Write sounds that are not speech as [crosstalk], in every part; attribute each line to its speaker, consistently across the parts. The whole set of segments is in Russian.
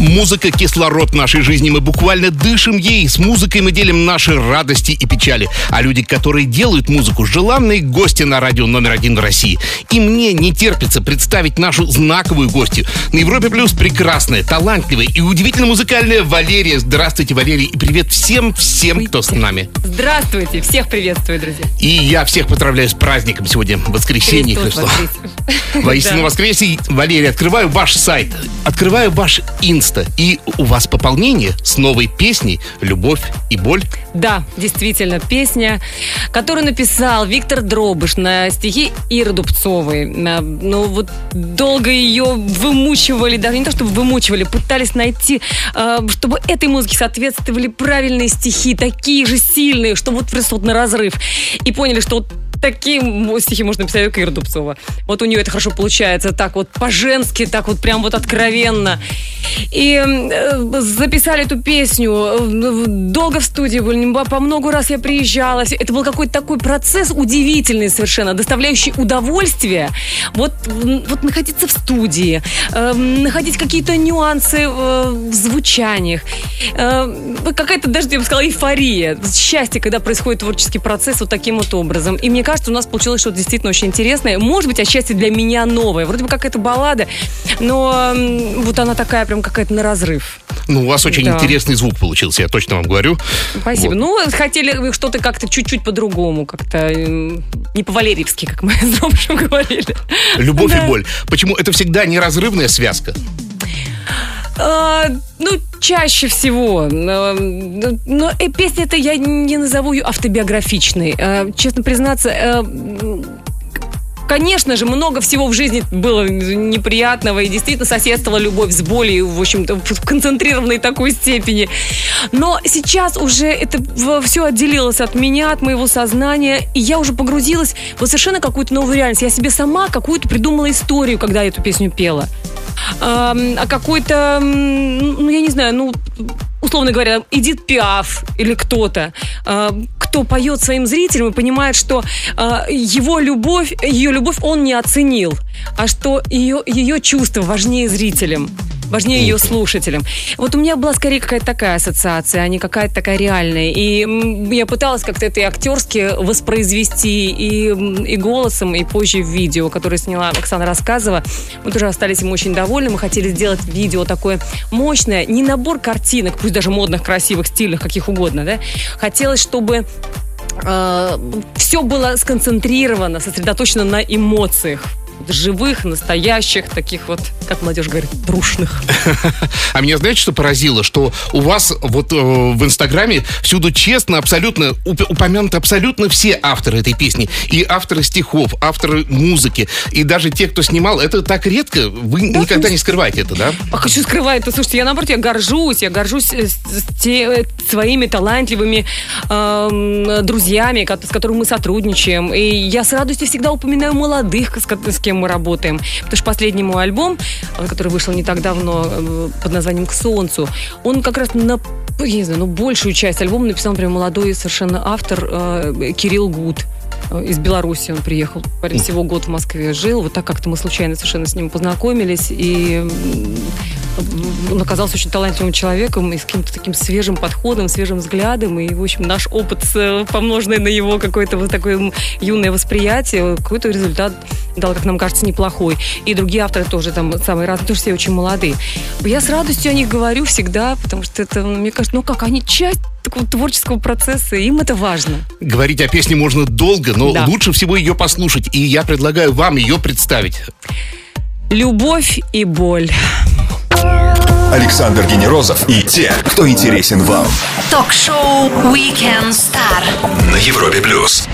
Speaker 1: Музыка – кислород нашей жизни. Мы буквально дышим ей. С музыкой мы делим наши радости и печали. А люди, которые делают музыку, желанные гости на радио номер один в России. И мне не терпится представить нашу знаковую гостью. На Европе Плюс прекрасная, талантливая и удивительно музыкальная Валерия. Здравствуйте, Валерия. И привет всем-всем, кто с нами.
Speaker 2: Здравствуйте, всех приветствую, друзья.
Speaker 1: И я всех поздравляю с праздником сегодня, воскресенье.
Speaker 2: Христос.
Speaker 1: Воистину [laughs]
Speaker 2: Да.
Speaker 1: воскресе. Валерий, открываю ваш сайт, открываю ваш инста, и у вас пополнение с новой песней «Любовь и боль».
Speaker 2: Да, действительно, песня, которую написал Виктор Дробыш на стихи Иры Дубцовой. Ну вот долго ее вымучивали, даже не то чтобы вымучивали, пытались найти, э, чтобы этой музыке соответствовали правильные стихи, такие же сильные, что вот просто на разрыв. И поняли, что вот Такие стихи можно написать только Ира Дубцова. Вот у нее это хорошо получается, так вот по-женски, так вот прям вот откровенно. И э, записали эту песню. э, Долго в студии были, по- много раз я приезжала. Это был какой-то такой процесс удивительный совершенно, доставляющий удовольствие. Вот, вот находиться в студии, э, находить какие-то нюансы э, в звучаниях. Какая-то даже, я бы сказала, эйфория. Счастье, когда происходит творческий процесс вот таким вот образом. И мне кажется, у нас получилось что-то действительно очень интересное. Может быть, отчасти для меня новое. Вроде бы какая-то баллада, но вот она такая прям какая-то на разрыв.
Speaker 1: Ну, у вас очень
Speaker 2: Да.
Speaker 1: интересный звук получился, я точно вам говорю.
Speaker 2: Спасибо.
Speaker 1: Вот.
Speaker 2: Ну, хотели вы что-то как-то чуть-чуть по-другому, как-то м, не по-валерьевски, как мы [laughs] с Ромашем говорили.
Speaker 1: Любовь
Speaker 2: Да.
Speaker 1: и боль. Почему? Это всегда неразрывная связка.
Speaker 2: А, ну, чаще всего. Но э, песня это я не назову ее автобиографичной. А, Честно признаться, э, Конечно же, много всего в жизни было неприятного, и действительно соседствовала любовь с болью, в общем-то, в концентрированной такой степени. Но сейчас уже это все отделилось от меня, от моего сознания, и я уже погрузилась в совершенно какую-то новую реальность. Я себе сама какую-то придумала историю, когда я эту песню пела. А какой-то, ну, я не знаю, ну, условно говоря, Эдит Пиаф или кто-то, а, кто поет своим зрителям и понимает, что а, его любовь, ее любовь он не оценил, а что ее, ее чувства важнее зрителям важнее ее слушателям. Вот у меня была скорее какая-то такая ассоциация, а не какая-то такая реальная. И я пыталась как-то это и актерски воспроизвести и, и голосом, и позже в видео, которое сняла Оксана Рассказова. Мы тоже остались им очень довольны. Мы хотели сделать видео такое мощное, не набор картинок, пусть даже модных, красивых, стильных, каких угодно, да. Хотелось, чтобы все было сконцентрировано, сосредоточено на эмоциях. Живых, настоящих, таких вот, как молодежь говорит, трушных. [laughs]
Speaker 1: А меня знаете, что поразило? Что у вас вот э, в Инстаграме всюду честно, абсолютно уп- упомянуты абсолютно все авторы этой песни. И авторы стихов, авторы музыки, и даже те, кто снимал. Это так редко. Вы никогда не скрываете это, да?
Speaker 2: А хочу скрывать это. Слушайте, я наоборот, я горжусь. Я горжусь э, те- своими талантливыми эм, друзьями, с которыми мы сотрудничаем. И я с радостью всегда упоминаю молодых, с, с кем мы работаем. Потому что последний мой альбом, э, который вышел не так давно э, под названием «К солнцу», он как раз на я не знаю, ну, большую часть альбома написал, например, молодой совершенно автор э, Кирилл Гуд. Э, Из Беларуси он приехал. Парень всего год в Москве жил. Вот так как-то мы случайно совершенно с ним познакомились. И он оказался очень талантливым человеком и с каким-то таким свежим подходом, свежим взглядом. И, в общем, наш опыт, с- помноженный на его какое-то вот такое юное восприятие, какой-то результат дал, как нам кажется, неплохой. И другие авторы тоже там самые разные, тоже все очень молодые. Я с радостью о них говорю всегда, потому что это, мне кажется, ну как, они часть такого творческого процесса, и им это важно.
Speaker 1: Говорить о песне можно долго, но
Speaker 2: Да.
Speaker 1: лучше всего ее послушать. И я предлагаю вам ее представить.
Speaker 2: Любовь и боль.
Speaker 3: Александр Генерозов и те, кто интересен вам.
Speaker 4: Ток-шоу Weekend Star.
Speaker 3: На Европе плюс.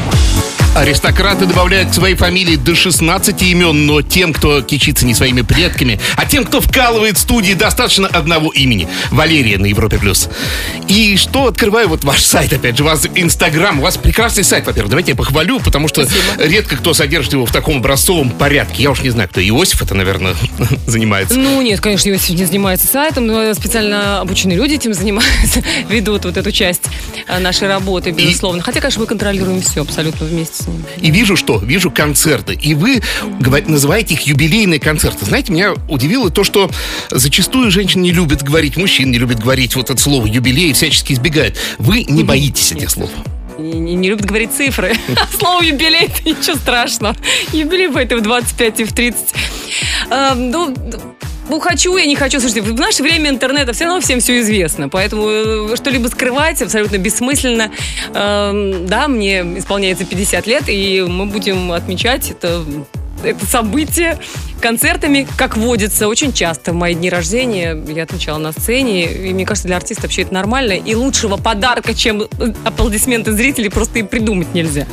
Speaker 1: Аристократы добавляют к своей фамилии до 16 имен, но тем, кто кичится не своими предками, а тем, кто вкалывает в студии, достаточно одного имени. Валерия на Европе+. плюс. И что открываю вот ваш сайт, опять же, у вас Инстаграм, у вас прекрасный сайт, во-первых. Давайте я похвалю, потому что
Speaker 2: Спасибо.
Speaker 1: редко кто содержит его в таком образцовом порядке. Я уж не знаю, кто Иосиф это, наверное, [laughs] занимается.
Speaker 2: Ну, нет, конечно, Иосиф не занимается сайтом, но специально обученные люди этим занимаются, [laughs] ведут вот эту часть э, нашей работы, безусловно. Хотя, конечно, мы контролируем все абсолютно вместе с ним.
Speaker 1: И вижу что? Вижу концерты. И вы называете их юбилейные концерты. Знаете, меня удивило то, что зачастую женщины не любят говорить, мужчин не любят говорить вот это слово юбилей всячески избегают. Вы не боитесь этих слов.
Speaker 2: Не, не любит говорить цифры. [laughs] Слово юбилей, это ничего страшного. Юбилей будет и в 25, и в 30. А, ну, ну, хочу я, не хочу. Слушайте, в наше время интернета все равно всем все известно. Поэтому э, что-либо скрывать абсолютно бессмысленно. Эм, да, мне исполняется 50 лет, и мы будем отмечать это это событие концертами, как водится, очень часто в мои дни рождения я отмечала на сцене, и мне кажется, для артиста вообще это нормально, и лучшего подарка, чем аплодисменты зрителей, просто и придумать нельзя.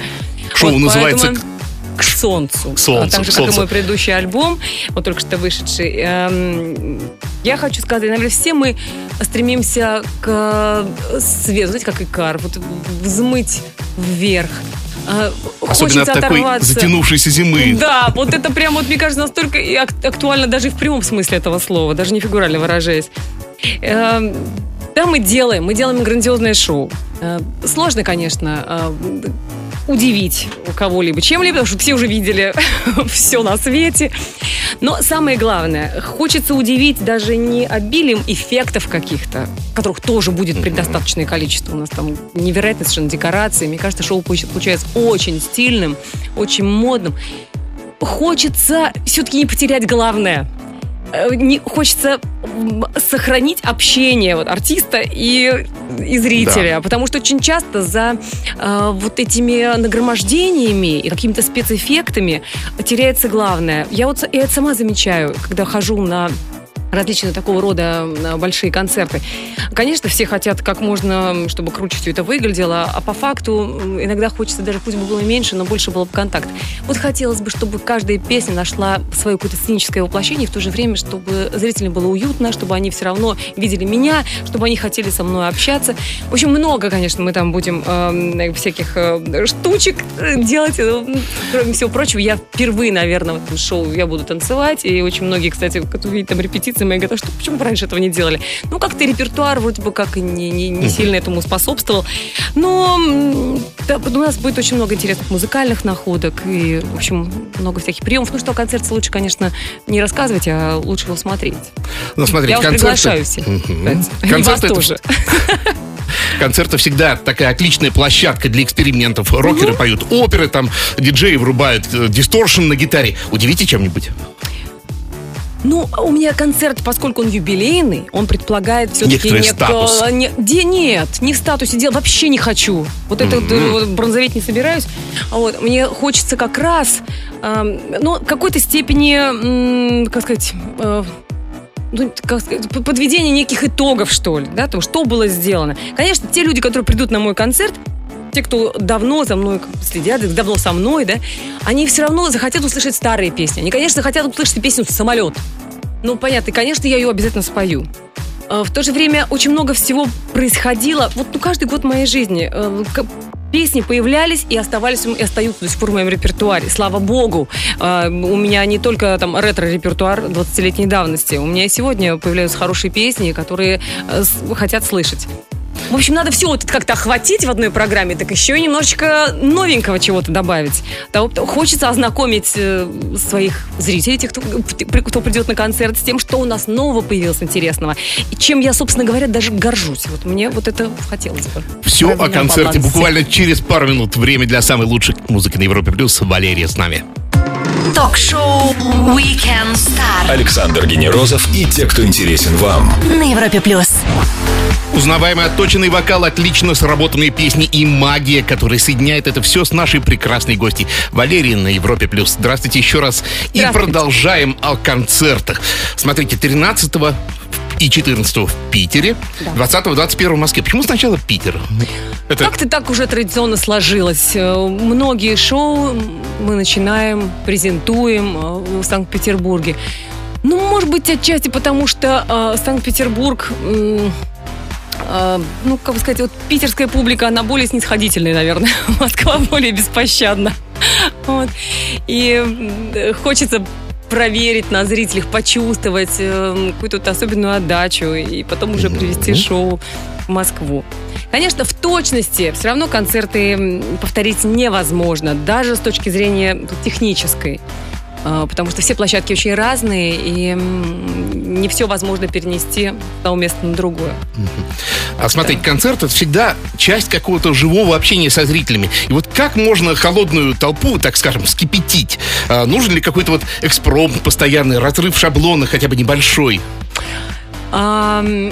Speaker 1: Шоу
Speaker 2: Вот
Speaker 1: называется
Speaker 2: поэтому к солнцу.
Speaker 1: К солнцу,
Speaker 2: А так же, как и мой предыдущий альбом, вот только что вышедший. Эм, Я хочу сказать, наверное, все мы стремимся к свету, знаете, как икар, вот взмыть вверх. Э,
Speaker 1: Особенно от такой
Speaker 2: оторваться.
Speaker 1: затянувшейся зимы.
Speaker 2: Да, вот это прям, вот мне кажется, настолько актуально даже в прямом смысле этого слова, даже не фигурально выражаясь. Эм, Да, мы делаем, мы делаем грандиозное шоу. Э, Сложно, конечно, э, удивить кого-либо чем-либо, потому что все уже видели [laughs] все на свете. Но самое главное, хочется удивить даже не обилием эффектов каких-то, которых тоже будет предостаточное количество. У нас там невероятные совершенно декорации. Мне кажется, шоу получ- получается очень стильным, очень модным. Хочется все-таки не потерять главное. Э, Не, хочется сохранить общение вот, артиста и, и зрителя. Потому что очень часто за э, вот этими нагромождениями и какими-то спецэффектами теряется главное. Я вот я это сама замечаю, когда хожу на различные такого рода большие концерты. Конечно, все хотят как можно, чтобы круче все это выглядело, а по факту иногда хочется даже, пусть бы было меньше, но больше было бы контакт. Вот хотелось бы, чтобы каждая песня нашла свое какое-то сценическое воплощение, в то же время, чтобы зрителям было уютно, чтобы они все равно видели меня, чтобы они хотели со мной общаться. В общем, много, конечно, мы там будем э, всяких э, штучек э, делать. Э, Кроме всего прочего, я впервые, наверное, в этом шоу я буду танцевать, и очень многие, кстати, кто видит там репетиции, мои говорят, а что, почему раньше этого не делали? Ну, как-то репертуар вроде бы как и не, не, не сильно этому способствовал. Но да, у нас будет очень много интересных музыкальных находок и, в общем, много всяких приемов. Ну что, о концерте лучше, конечно, не рассказывать, а лучше его смотреть.
Speaker 1: Ну, смотрите,
Speaker 2: Я вас
Speaker 1: концерты...
Speaker 2: приглашаю всех. И
Speaker 1: Концерты
Speaker 2: вас
Speaker 1: это
Speaker 2: тоже. [laughs]
Speaker 1: Концерты всегда такая отличная площадка для экспериментов. Рокеры поют оперы, там диджеи врубают э, дисторшн на гитаре. Удивите чем-нибудь?
Speaker 2: Ну, у меня концерт, поскольку он юбилейный, он предполагает все-таки
Speaker 1: Некоторый статус.
Speaker 2: Не, де- нет, не в статусе дела, вообще не хочу. Вот это вот, э, вот бронзоветь не собираюсь. Вот, мне хочется как раз, эм, ну, какой-то степени, м, как сказать, э, ну, как сказать, подведение неких итогов, что ли, да, того, что было сделано. Конечно, те люди, которые придут на мой концерт, те, кто давно за мной следят, давно со мной, да, они все равно захотят услышать старые песни. Они, конечно, захотят услышать песню «Самолет». Ну, понятно, и, конечно, я ее обязательно спою. А, В то же время очень много всего происходило. Вот ну, каждый год моей жизни к- песни появлялись и оставались и остаются до сих пор в моем репертуаре. Слава богу. А, У меня не только там ретро-репертуар 20-летней давности. У меня и сегодня появляются хорошие песни, которые хотят слышать. В общем, надо все вот это как-то охватить в одной программе, так еще и немножечко новенького чего-то добавить. Того- Хочется ознакомить э, своих зрителей, тех, кто, кто придет на концерт, с тем, что у нас нового появилось интересного. И чем я, собственно говоря, даже горжусь. Вот мне вот это хотелось бы.
Speaker 1: Все о концерте
Speaker 2: балансе.
Speaker 1: буквально через пару минут. Время для самой лучшей музыки на Европе Плюс. Валерия с нами.
Speaker 4: Ток-шоу Weekend Star
Speaker 3: Александр Генерозов и те, кто интересен вам.
Speaker 4: на Европе плюс.
Speaker 1: Узнаваемый отточенный вокал, отлично сработанные песни и магия, которая соединяет это все с нашей прекрасной гостьей Валерией на Европе+. плюс. Здравствуйте еще раз. И продолжаем о концертах. Смотрите, 13 и 14 в Питере, 20-21 в Москве. Почему сначала Питер? Это
Speaker 2: Как-то так уже традиционно сложилось. Э, Многие шоу мы начинаем, презентуем э, в Санкт-Петербурге. Ну, может быть, отчасти потому, что э, Санкт-Петербург... э, ну, как бы сказать, вот питерская публика, она более снисходительная, наверное. [laughs] Москва более беспощадна. Вот. И хочется проверить на зрителях, почувствовать э, какую-то вот особенную отдачу и потом уже привести шоу в Москву. Конечно, в точности все равно концерты повторить невозможно, даже с точки зрения технической. А, Потому что все площадки очень разные, и не все возможно перенести с одного места на другое.
Speaker 1: А смотреть концерт это всегда часть какого-то живого общения со зрителями. И вот как можно холодную толпу, так скажем, скипятить? А, нужен ли какой-то вот экспромт постоянный, разрыв шаблона хотя бы небольшой?
Speaker 2: Ам,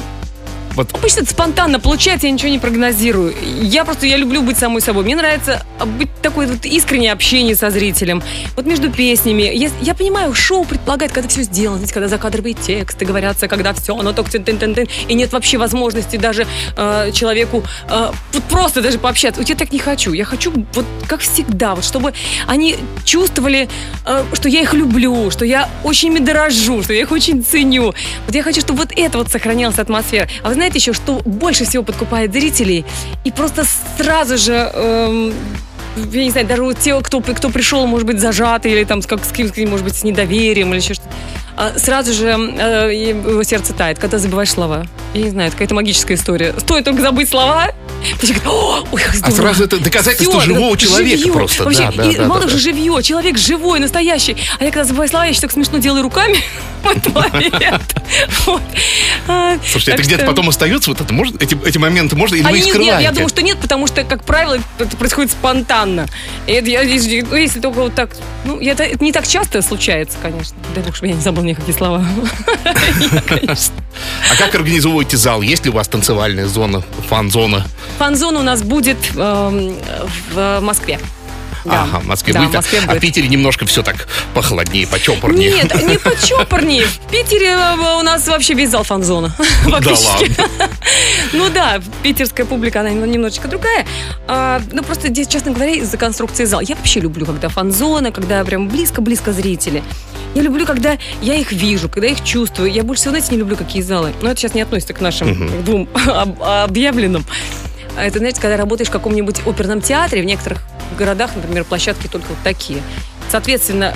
Speaker 1: Вот
Speaker 2: Обычно это спонтанно получается, я ничего не прогнозирую. Я просто, я люблю быть самой собой. Мне нравится быть такое вот искреннее общение со зрителем. Вот между песнями. Я, я понимаю, шоу предполагает, когда все сделано, знаете, когда закадровые тексты говорятся, когда все, оно только тын тын тын и нет вообще возможности даже э, человеку э, вот просто даже пообщаться. Вот я так не хочу. Я хочу вот как всегда, вот чтобы они чувствовали, э, что я их люблю, что я очень ими дорожу, что я их очень ценю. Вот я хочу, чтобы вот это вот сохранялась атмосфера. А вы знаете еще, что больше всего подкупает зрителей? И просто сразу же... эм, я не знаю, даже те, кто, кто пришел, может быть, зажатый или там как, с кем- может быть, с недоверием или еще что-то, а, сразу же э, его сердце тает, когда забываешь слова. Я не знаю, это какая-то магическая история. Стоит только забыть слова, «О, ой,
Speaker 1: А
Speaker 2: здорово».
Speaker 1: сразу это доказательство
Speaker 2: Всё,
Speaker 1: живого человека
Speaker 2: живьё.
Speaker 1: просто.
Speaker 2: Вообще,
Speaker 1: Да, да,
Speaker 2: и
Speaker 1: да,
Speaker 2: мало
Speaker 1: да,
Speaker 2: же
Speaker 1: да.
Speaker 2: живье, человек живой, настоящий. А я когда забываю слова, я еще так смешно делаю руками. [laughs] Вот. А,
Speaker 1: Слушайте, это где-то потом остается вот это? Может, эти, эти моменты можно? Или вы
Speaker 2: Они
Speaker 1: их
Speaker 2: нет, я думаю, что нет, потому что, как правило, это происходит спонтанно. И это я- если ну, если только вот так... Ну, это, это не так часто случается, конечно. Дай бог, чтобы я не забыл никакие слова. [laughs]
Speaker 1: А как организовываете зал? Есть ли у вас танцевальная зона, фан-зона?
Speaker 2: Фан-зона у нас будет эм, в Москве. Да.
Speaker 1: Ага, в Москве
Speaker 2: Да,
Speaker 1: будет.
Speaker 2: в Москве
Speaker 1: а в
Speaker 2: будет.
Speaker 1: Питере немножко все так похолоднее, почопорнее.
Speaker 2: Нет, не почопорнее. [laughs] В Питере у нас вообще весь зал фан-зона. [laughs] Фактически. [laughs] Ну да, питерская публика, она немножечко другая. А, ну просто здесь, честно говоря, из-за конструкции зала. Я вообще люблю, когда фан-зона, когда прям близко-близко зрители. Я люблю, когда я их вижу, когда их чувствую. Я больше всего, знаете, не люблю какие залы. Но это сейчас не относится к нашим двум об- объявленным. А Это, знаете, когда работаешь в каком-нибудь оперном театре, в некоторых городах, например, площадки только вот такие. Соответственно,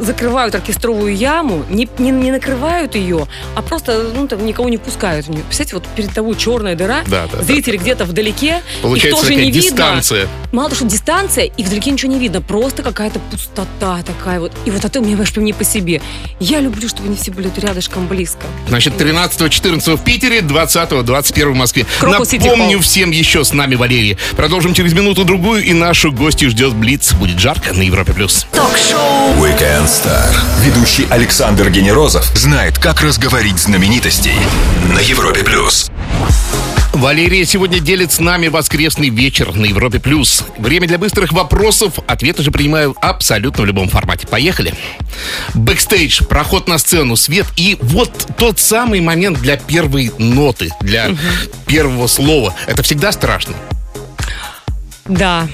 Speaker 2: закрывают оркестровую яму, не, не, не накрывают ее, а просто ну, там, никого не пускают в нее. Представляете, вот перед тобой черная дыра,
Speaker 1: Да, да, да,
Speaker 2: зрители где-то вдалеке,
Speaker 1: Получается
Speaker 2: их тоже
Speaker 1: такая
Speaker 2: не видно.
Speaker 1: дистанция.
Speaker 2: Мало того, что дистанция, и вдалеке ничего не видно, просто какая-то пустота такая вот. И вот это мне вообще не по себе. Я люблю, чтобы они все были рядышком близко.
Speaker 1: Значит, 13-14 в Питере, 20-21 в Москве.
Speaker 2: Крокус
Speaker 1: Напомню всем еще с нами Валерий. Продолжим через минуту-другую, и нашу гостью ждет Блиц. Будет жарко на Европе+. плюс.
Speaker 4: Ток-шоу
Speaker 3: Weekend Star. Ведущий Александр Генерозов знает, как разговорить знаменитостей на Европе плюс.
Speaker 1: Валерия сегодня делит с нами воскресный вечер на Европе плюс. Время для быстрых вопросов. Ответы же принимаю абсолютно в любом формате. Поехали. Бэкстейдж, проход на сцену, свет и вот тот самый момент для первой ноты, для первого слова. Это всегда страшно.
Speaker 2: Да.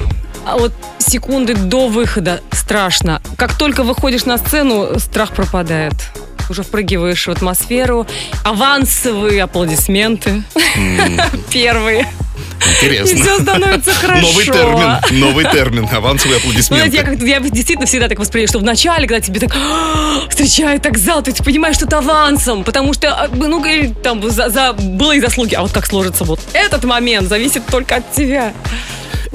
Speaker 2: А вот секунды до выхода страшно. Как только выходишь на сцену, страх пропадает. Уже впрыгиваешь в атмосферу. Авансовые аплодисменты. Первые. И
Speaker 1: Интересно.
Speaker 2: все становится хорошо.
Speaker 1: Новый термин, новый термин, авансовые
Speaker 2: Ну, знаете, я,
Speaker 1: аплодисменты.
Speaker 2: как-то, я действительно всегда так воспринимаю, что вначале, когда тебе так «А, встречают так зал, ты понимаешь, что это авансом, потому что, а, ну, говорит, там, за, за былые заслуги, а вот как сложится вот этот момент, зависит только от тебя.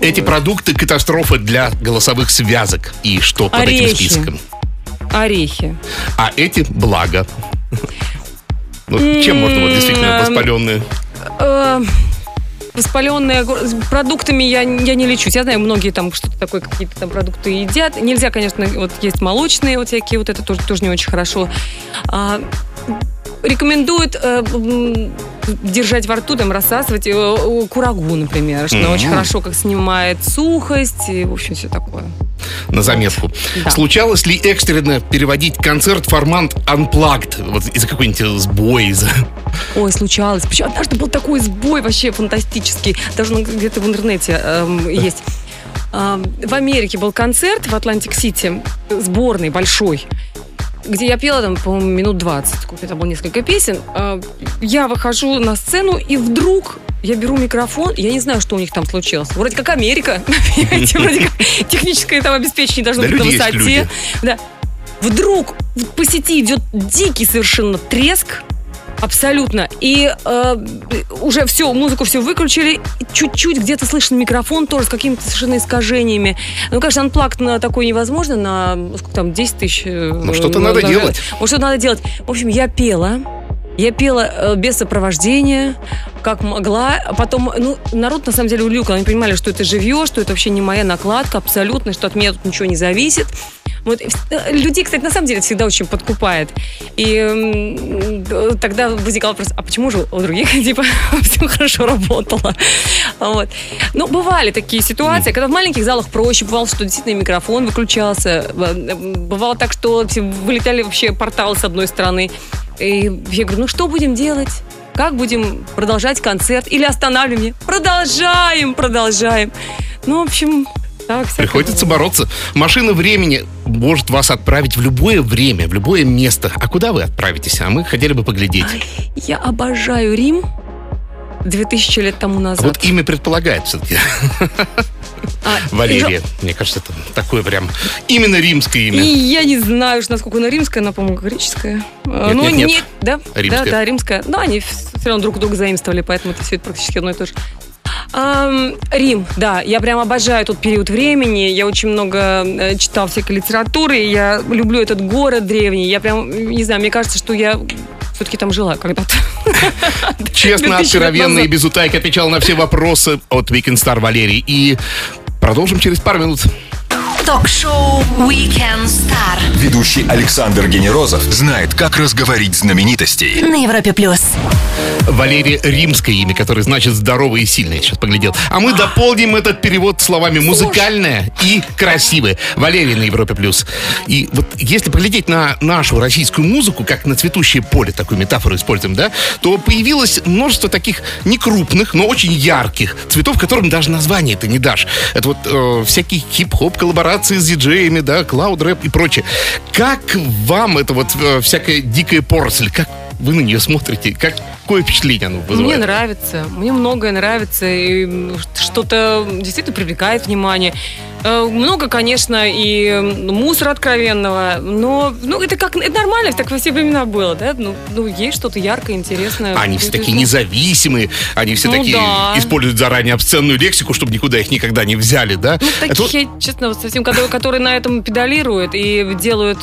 Speaker 1: Эти продукты катастрофы для голосовых связок. И что под этим
Speaker 2: Орехи.
Speaker 1: списком?
Speaker 2: Орехи.
Speaker 1: А эти благо. Ну, чем можно вот действительно воспаленные?
Speaker 2: Э, Воспаленные продуктами я, я не лечусь. Я знаю, многие там что-то такое, какие-то там продукты едят. Нельзя, конечно, вот есть молочные вот всякие, вот это тоже, тоже не очень хорошо. А, рекомендуют э, держать во рту, там, рассасывать э, курагу, например, что она
Speaker 1: Мгм.
Speaker 2: очень хорошо как снимает сухость и, в общем, все такое.
Speaker 1: На заметку.
Speaker 2: Да.
Speaker 1: Случалось ли экстренно переводить концерт в формат unplugged? Вот из-за какой-нибудь сбоя, из-за...
Speaker 2: Ой, случалось. Причем однажды был такой сбой вообще фантастический. Даже где-то в интернете эм, есть. Эм, в Америке был концерт в Атлантик-Сити, сборный, большой, где я пела там, по-моему, минут 20. Сколько Это было несколько песен. Э, я выхожу на сцену, и вдруг я беру микрофон, я не знаю, что у них там случилось. Вроде как Америка, [laughs] вроде как техническое там обеспечение должно быть на высоте. Вдруг по сети идет дикий совершенно треск, Абсолютно. И э, уже все, музыку все выключили. Чуть-чуть где-то слышен микрофон тоже с какими-то совершенно искажениями. Ну, конечно, анплакт на такой невозможно, на сколько там, 10 тысяч. э,
Speaker 1: Ну, что-то
Speaker 2: ну,
Speaker 1: надо
Speaker 2: даже-
Speaker 1: делать.
Speaker 2: Вот что-то надо делать. В общем, я пела. Я пела э, без сопровождения, как могла. Потом, ну, народ на самом деле улюкал. Они понимали, что это живье, что это вообще не моя накладка абсолютно, что от меня тут ничего не зависит. Вот, э, людей, кстати, на самом деле всегда очень подкупает. И э, тогда возникал вопрос, а почему же у других, [laughs] типа, [laughs] все хорошо работало? Вот. Ну, бывали такие ситуации, когда в маленьких залах проще, бывало, что действительно микрофон выключался, Э, бывало так, что вылетали вообще порталы с одной стороны. И я говорю, ну что будем делать? Как будем продолжать концерт? Или останавливаем? Продолжаем, продолжаем. Ну, в общем, так
Speaker 1: Приходится
Speaker 2: бывает.
Speaker 1: бороться. Машина времени может вас отправить в любое время, в любое место. А куда вы отправитесь? А мы хотели бы поглядеть.
Speaker 2: Я обожаю Рим 2000 лет тому
Speaker 1: А
Speaker 2: назад.
Speaker 1: вот имя предполагает все-таки.
Speaker 2: А,
Speaker 1: Валерия. Мне кажется, это такое прям именно римское
Speaker 2: И
Speaker 1: имя.
Speaker 2: я не знаю, насколько она римская, она, по-моему, греческая. А,
Speaker 1: Нет,
Speaker 2: ну,
Speaker 1: нет, нет.
Speaker 2: да,
Speaker 1: Римская.
Speaker 2: да, да, римская. Да, они все равно друг друга заимствовали, поэтому это все это практически одно и то же. Ам, Рим, да, я прям обожаю тот период времени. Я очень много э, читал всякой литературы. Я люблю этот город древний. Я прям, не знаю, мне кажется, что я все-таки там жила когда-то. [laughs]
Speaker 1: Честно,
Speaker 2: 2000 лет
Speaker 1: откровенно и без утайки отвечал на все вопросы от Weekend Star Валерий. И продолжим через пару минут.
Speaker 4: Ток-шоу Weekend Star
Speaker 3: Ведущий Александр Генерозов знает, как разговорить знаменитостей.
Speaker 4: на Европе плюс.
Speaker 1: Валерия римское имя, которое значит здоровый и сильный. Я сейчас поглядел. А мы дополним этот перевод словами музыкальное и красивое. Валерия на Европе плюс. И вот если поглядеть на нашу российскую музыку, как на цветущее поле, такую метафору используем, да, то появилось множество таких некрупных, но очень ярких цветов, которым даже название ты не дашь. Это вот э, всякие хип-хоп коллаборации с диджеями, да, клауд-рэп и прочее. Как вам это вот э, всякая дикая поросль? Как вы на нее смотрите? Какое впечатление оно
Speaker 2: Мне
Speaker 1: вызывает?
Speaker 2: нравится, мне многое нравится, и что-то действительно привлекает внимание. Э, Много, конечно, и мусора откровенного, но ну, это как это нормально, так во все времена было, да? Ну, ну есть что-то яркое, интересное.
Speaker 1: Они все
Speaker 2: Ну,
Speaker 1: такие
Speaker 2: есть,
Speaker 1: независимые, они все
Speaker 2: Ну
Speaker 1: такие
Speaker 2: да.
Speaker 1: используют заранее обсценную лексику, чтобы никуда их никогда не взяли, да?
Speaker 2: Ну,
Speaker 1: Это
Speaker 2: таких,
Speaker 1: вот-
Speaker 2: я, честно, вот совсем, которые, которые на этом педалируют и делают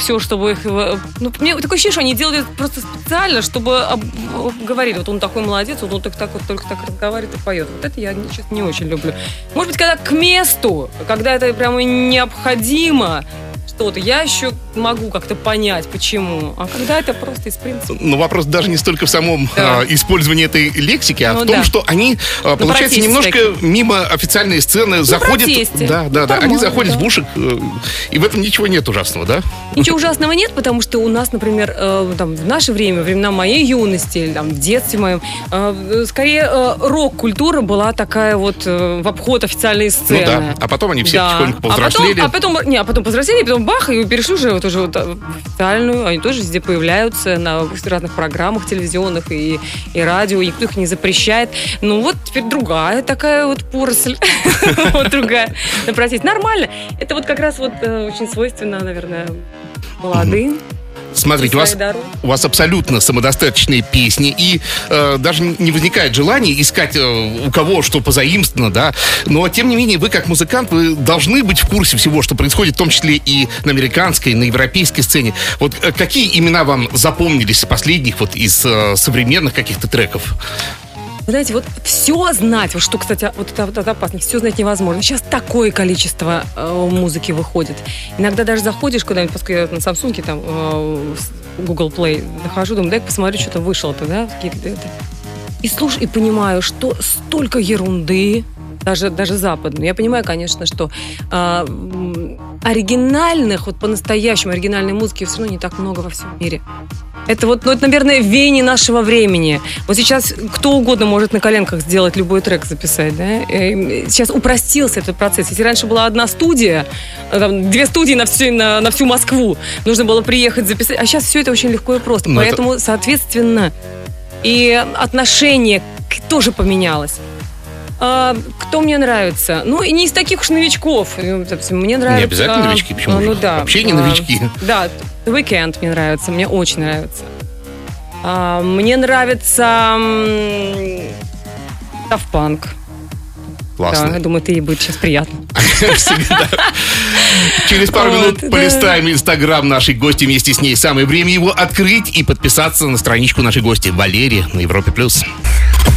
Speaker 2: все, чтобы их... э, Ну, мне такое ощущение, что они делают это просто специально, чтобы об- об- говорили, вот он такой молодец, вот он так, так вот только так разговаривает и поет. Вот это я, честно, не очень люблю. Может быть, когда к месту, когда это прямо необходимо, что-то, я еще могу как-то понять, почему. А когда это просто из принципа.
Speaker 1: Но вопрос даже не столько в самом
Speaker 2: Да.
Speaker 1: а, использовании этой лексики, а
Speaker 2: Ну
Speaker 1: в том,
Speaker 2: да.
Speaker 1: что они, а, получается, немножко мимо официальной сцены заходят.
Speaker 2: протесте.
Speaker 1: Да, да,
Speaker 2: Ну,
Speaker 1: да. Они заходят
Speaker 2: да.
Speaker 1: в ушек, э, и в этом ничего нет ужасного, да?
Speaker 2: Ничего ужасного нет, потому что у нас, например, э, там, в наше время, времена моей юности, или там, в детстве моем, э, скорее э, рок-культура была такая вот э, в обход официальной сцены.
Speaker 1: Ну да. А потом они все
Speaker 2: Да.
Speaker 1: потихоньку
Speaker 2: А потом,
Speaker 1: повзрослели.
Speaker 2: а потом, не, а потом повзрослели, потом бах, и перешли уже вот уже вот в официальную. Они тоже везде появляются на разных программах телевизионных и, и радио, никто их не запрещает. Ну вот теперь другая такая вот поросль. [laughs] Вот другая. Простите, нормально. Это вот как раз вот э, очень свойственно, наверное, молодым.
Speaker 1: Смотрите, у вас, у вас абсолютно самодостаточные песни, и э, даже не возникает желания искать э, у кого что позаимствовано, да. Но тем не менее, вы как музыкант, вы должны быть в курсе всего, что происходит, в том числе и на американской, и на европейской сцене. Вот э, какие имена вам запомнились последних вот из э, современных каких-то треков?
Speaker 2: Знаете, вот все знать, вот что, кстати, вот это, вот это опасно, все знать невозможно. Сейчас такое количество э, музыки выходит. Иногда даже заходишь куда-нибудь, поскольку я на Samsung там э, Google Play захожу, думаю, дай посмотрю, что там вышло-то, да? И слушай, и понимаю, что столько ерунды, даже, даже западной. Я понимаю, конечно, что м, оригинальных, вот по-настоящему оригинальной музыки все равно не так много во всем мире. Это вот, ну, это, наверное, веяние нашего времени. Вот сейчас кто угодно может на коленках сделать любой трек записать, да? Э, Сейчас упростился этот процесс. Если раньше была одна студия, э, там, две студии на всю, на, на всю Москву, нужно было приехать записать, а сейчас все это очень легко и просто.
Speaker 1: Ну, это-
Speaker 2: Поэтому, соответственно, и отношение тоже поменялось. А, кто мне нравится? Ну, и не из таких уж новичков. Допустим, Мне нравится...
Speaker 1: обязательно
Speaker 2: а,
Speaker 1: новички, почему же?
Speaker 2: Ну да.
Speaker 1: Вообще не
Speaker 2: А,
Speaker 1: новички.
Speaker 2: Да, The Weeknd мне нравится, мне очень нравится. А, Мне нравится Тафпанк. Да, я
Speaker 1: Классно.
Speaker 2: думаю, ты будет сейчас приятно. [laughs]
Speaker 1: Всегда. Через пару
Speaker 2: Вот,
Speaker 1: минут
Speaker 2: да.
Speaker 1: полистаем инстаграм нашей гости вместе с ней. Самое время его открыть и подписаться на страничку нашей гости Валерии на Европе+. плюс.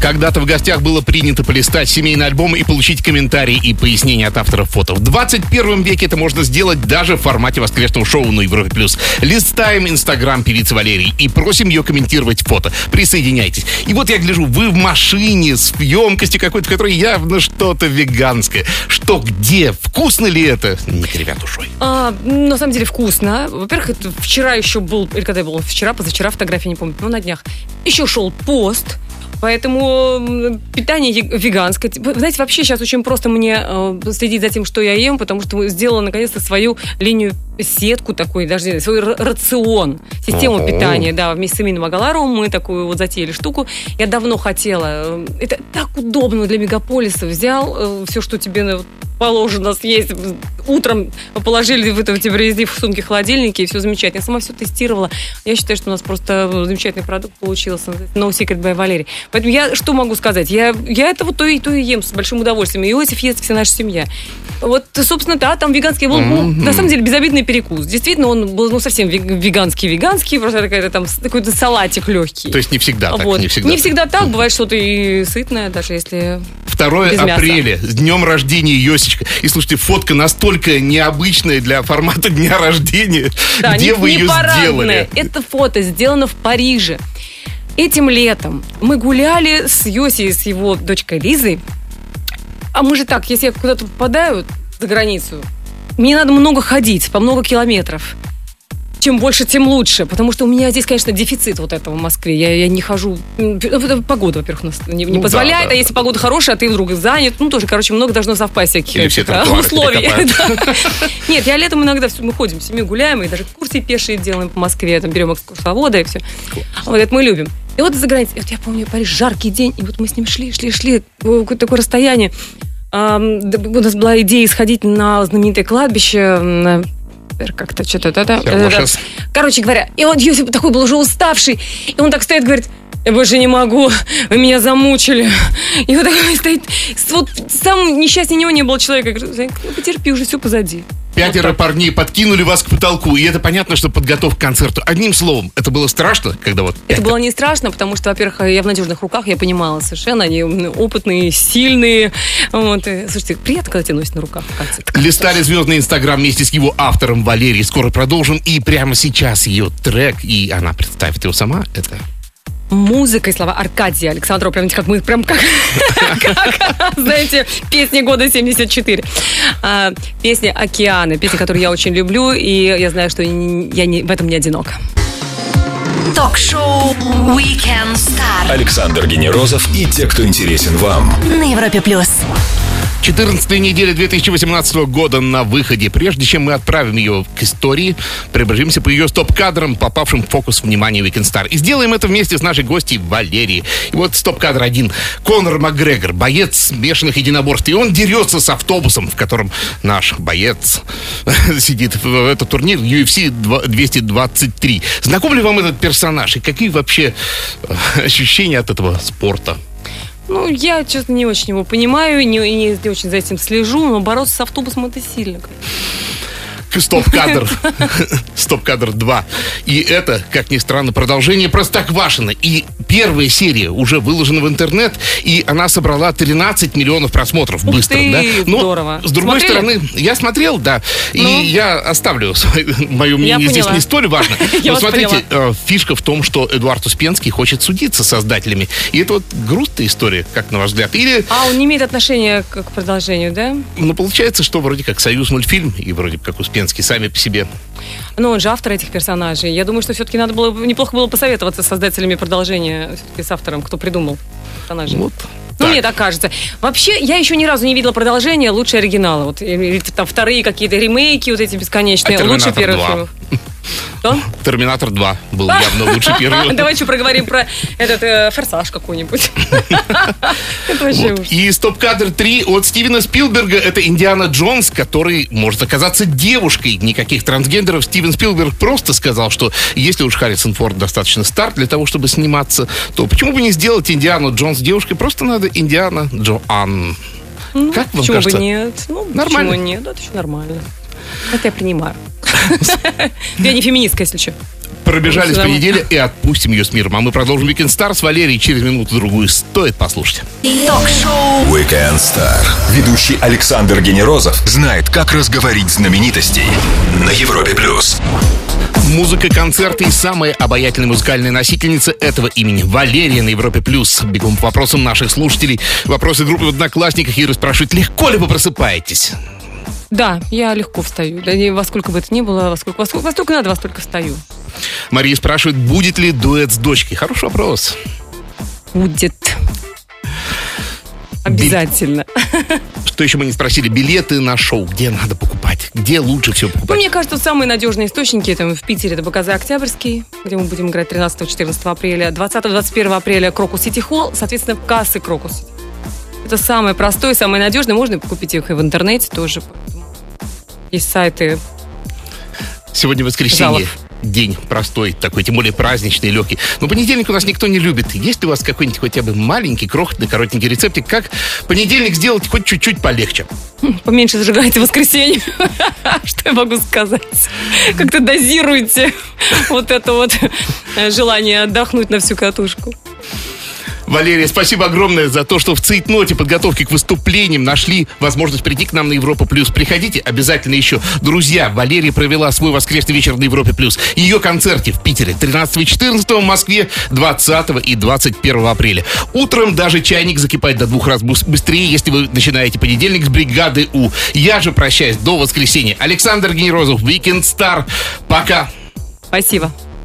Speaker 1: Когда-то в гостях было принято полистать семейный альбом и получить комментарии и пояснения от авторов фото. В 21 веке это можно сделать даже в формате воскресного шоу на Европе+. плюс. Листаем инстаграм певицы Валерии и просим ее комментировать фото. Присоединяйтесь. И вот я гляжу, вы в машине с емкостью какой-то, в которой явно что-то веганское. Что, где? Вкусно ли это? Не кривя душой.
Speaker 2: А, на самом деле вкусно. Во-первых, это вчера еще был, или когда был вчера, позавчера фотографии, не помню, ну на днях. Еще шел пост. Поэтому питание веганское. Вы Знаете, вообще сейчас очень просто мне э, следить за тем, что я ем, потому что сделала наконец-то свою линию сетку такой, даже свой ра- рацион, систему
Speaker 1: Ого.
Speaker 2: питания, да, вместе с Эмином Агаларовым мы такую вот затеяли штуку. Я давно хотела. э, Это так удобно для мегаполиса. Взял все, что тебе ну, положено съесть. Утром положили в это тебе привезли в сумке холодильники, и все замечательно. Я сама все тестировала. Я считаю, что у нас просто замечательный продукт получился. No Secret by Валерий. Поэтому я что могу сказать? Я, я это вот то и то и ем с большим удовольствием. И Иосиф ест вся наша семья. Вот, собственно, да, там веганский был, ну, на самом деле, безобидный перекус. Действительно, он был, ну, совсем веганский-веганский, просто какая-то там, какой-то салатик легкий.
Speaker 1: То есть не всегда так,
Speaker 2: вот.
Speaker 1: не всегда.
Speaker 2: так, бывает что-то и сытное, даже если
Speaker 1: 2
Speaker 2: Без мяса.
Speaker 1: апреля, с днем рождения Йосичка. И слушайте, фотка настолько необычная для формата дня рождения.
Speaker 2: Да,
Speaker 1: Где
Speaker 2: не,
Speaker 1: вы
Speaker 2: не
Speaker 1: ее
Speaker 2: парадное.
Speaker 1: сделали?
Speaker 2: Это фото сделано в Париже. Этим летом мы гуляли с Йоси и с его дочкой Лизой. А мы же так, если я куда-то попадаю за границу, мне надо много ходить, по много километров. Чем больше, тем лучше. Потому что у меня здесь, конечно, дефицит вот этого в Москве. Я, я не хожу... ну, Погода, во-первых, нас не, не
Speaker 1: Ну да,
Speaker 2: позволяет.
Speaker 1: да,
Speaker 2: а если
Speaker 1: да.
Speaker 2: погода хорошая, а ты вдруг занят, ну тоже, короче, много должно совпасть всяких
Speaker 1: Или все
Speaker 2: а,
Speaker 1: тротуары
Speaker 2: условий. [laughs] Да. Нет, я летом иногда всё- мы ходим с семьей, гуляем, и даже экскурсии пешие делаем по Москве, там берем экскурсовода и все. Вот это мы любим. И вот за границей, вот я помню, Париж, жаркий день, и вот мы с ним шли, шли, шли, какое-то такое расстояние. Да, У нас была идея сходить на знаменитое кладбище, на- как-то что-то...
Speaker 1: Хермошес.
Speaker 2: да-да. Короче говоря, и вот Йосип такой был уже уставший, и он так стоит, говорит, я больше не могу, вы меня замучили. И вот такой стоит, вот сам несчастнее него не было человека. Я говорю, «Зайка, ну потерпи, уже все позади.
Speaker 1: Пятеро парней подкинули вас к потолку, и это понятно, что подготовка к концерту. Одним словом, это было страшно, когда вот...
Speaker 2: Это было не страшно, потому что, во-первых, я в надежных руках, я понимала совершенно, они опытные, сильные. Вот. и, слушайте, приятно, когда тебя носят на руках. в конце.
Speaker 1: Листали звездный инстаграм вместе с его автором Валерией. Скоро продолжим. И прямо сейчас ее трек, и она представит его сама. Это
Speaker 2: Музыка и слова Аркадия Александрова, прям как мы, прям как, [laughs] как, знаете, песни года 74. А, песня «Океаны», песня, которую я очень люблю, и я знаю, что я не, в этом не одинока.
Speaker 4: Ток-шоу Weekend Star.
Speaker 3: Александр Генерозов и те, кто интересен вам.
Speaker 4: На Европе плюс.
Speaker 1: 14 неделя 2018 года на выходе. Прежде чем мы отправим ее к истории, пробежимся по ее стоп-кадрам, попавшим в фокус внимания Weekend Star. И сделаем это вместе с нашей гостьей Валерией. И вот стоп-кадр один. Конор Макгрегор, боец смешанных единоборств. И он дерется с автобусом, в котором наш боец [laughs] сидит в этот турнир UFC 223. Знаком ли вам этот персонаж? И какие вообще э, ощущения от этого спорта?
Speaker 2: Ну, я, честно, не очень его понимаю, не, не, не очень за этим слежу, но бороться с автобусом это сильно.
Speaker 1: Стоп-кадр. [laughs] Стоп-кадр 2. И это, как ни странно, продолжение Простоквашино. И первая серия уже выложена в интернет, и она собрала 13 миллионов просмотров
Speaker 2: Ух
Speaker 1: быстро.
Speaker 2: ты,
Speaker 1: да? Но,
Speaker 2: здорово.
Speaker 1: С другой
Speaker 2: Смотрели?
Speaker 1: стороны, я смотрел, да, и
Speaker 2: Ну?
Speaker 1: я оставлю [laughs] свое, мое мнение здесь
Speaker 2: поняла.
Speaker 1: не столь важно. [laughs]
Speaker 2: Я
Speaker 1: Но смотрите, э, фишка в том, что Эдуард Успенский хочет судиться с создателями. И это вот грустная история, как на ваш взгляд. Или
Speaker 2: А он не имеет отношения к продолжению, да?
Speaker 1: ну, получается, что вроде как Союз мультфильм, и вроде как Успенский сами по себе.
Speaker 2: Ну, он же автор этих персонажей. Я думаю, что все-таки надо было, неплохо было посоветоваться с создателями продолжения, все-таки с автором, кто придумал персонажей.
Speaker 1: Вот.
Speaker 2: Ну,
Speaker 1: так.
Speaker 2: мне так кажется. Вообще, я еще ни разу не видела продолжения лучше оригинала. Вот, или там вторые какие-то ремейки вот эти бесконечные.
Speaker 1: А
Speaker 2: лучше
Speaker 1: «Терминатор
Speaker 2: первых
Speaker 1: 2»?
Speaker 2: фильмов. Что?
Speaker 1: Терминатор 2 был явно лучше [laughs] первого.
Speaker 2: Давай еще проговорим про этот э, форсаж какой-нибудь. [laughs]
Speaker 1: Вот. И стоп-кадр 3 от Стивена Спилберга. Это Индиана Джонс, который может оказаться девушкой. Никаких трансгендеров. Стивен Спилберг просто сказал, что если уж Харрисон Форд достаточно стар для того, чтобы сниматься, то почему бы не сделать Индиану Джонс девушкой? Просто надо Индиана Джоан. как вам
Speaker 2: Почему бы
Speaker 1: кажется?
Speaker 2: нет? Ну,
Speaker 1: Нормально.
Speaker 2: Почему нет? Это еще нормально. Это я принимаю. [laughs] Я не феминистка, если что.
Speaker 1: Пробежались по неделе и отпустим ее с миром. А мы продолжим Weekend Star с Валерией через минуту-другую. Стоит послушать.
Speaker 4: Ток-шоу
Speaker 3: Weekend Star. Ведущий Александр Генерозов знает, как разговорить знаменитостей на Европе+. плюс.
Speaker 1: Музыка, концерты и самая обаятельная музыкальная носительница этого имени Валерия на Европе Плюс. Бегом по вопросам наших слушателей. Вопросы группы в Одноклассниках. Ира спрашивает, легко ли вы просыпаетесь?
Speaker 2: Да, я легко встаю. Да во сколько бы это ни было, во сколько, во сколько, во сколько надо, во столько встаю.
Speaker 1: Мария спрашивает, будет ли дуэт с дочкой? Хороший вопрос.
Speaker 2: Будет. Обязательно.
Speaker 1: Что еще мы не спросили? Билеты на шоу. Где надо покупать? Где лучше все
Speaker 2: Ну,
Speaker 1: покупать?
Speaker 2: мне кажется, самые надежные источники это в Питере, это БКЗ Октябрьский, где мы будем играть 13-14 апреля, 20-21 апреля Крокус Сити Холл, соответственно, кассы Крокус. Это самое простое, самое надежное. Можно купить их и в интернете тоже. Есть сайты.
Speaker 1: Сегодня воскресенье.
Speaker 2: Залов.
Speaker 1: День простой, такой, тем более праздничный, легкий. Но понедельник у нас никто не любит. Есть ли у вас какой-нибудь хотя бы маленький, крохотный, коротенький рецептик, как понедельник сделать хоть чуть-чуть полегче?
Speaker 2: Поменьше зажигайте воскресенье. [laughs] Что я могу сказать? Как-то дозируйте [laughs] вот это вот э, желание отдохнуть на всю катушку.
Speaker 1: Валерия, спасибо огромное за то, что в цейтноте подготовки к выступлениям нашли возможность прийти к нам на Европа Плюс. Приходите обязательно еще. Друзья, Валерия провела свой воскресный вечер на Европе Плюс. Ее концерте в Питере 13 и 14 в Москве 20 и 21 апреля. Утром даже чайник закипает до двух раз быстрее, если вы начинаете понедельник с бригады У. Я же прощаюсь до воскресенья. Александр Генерозов, Weekend Star. Пока.
Speaker 2: Спасибо.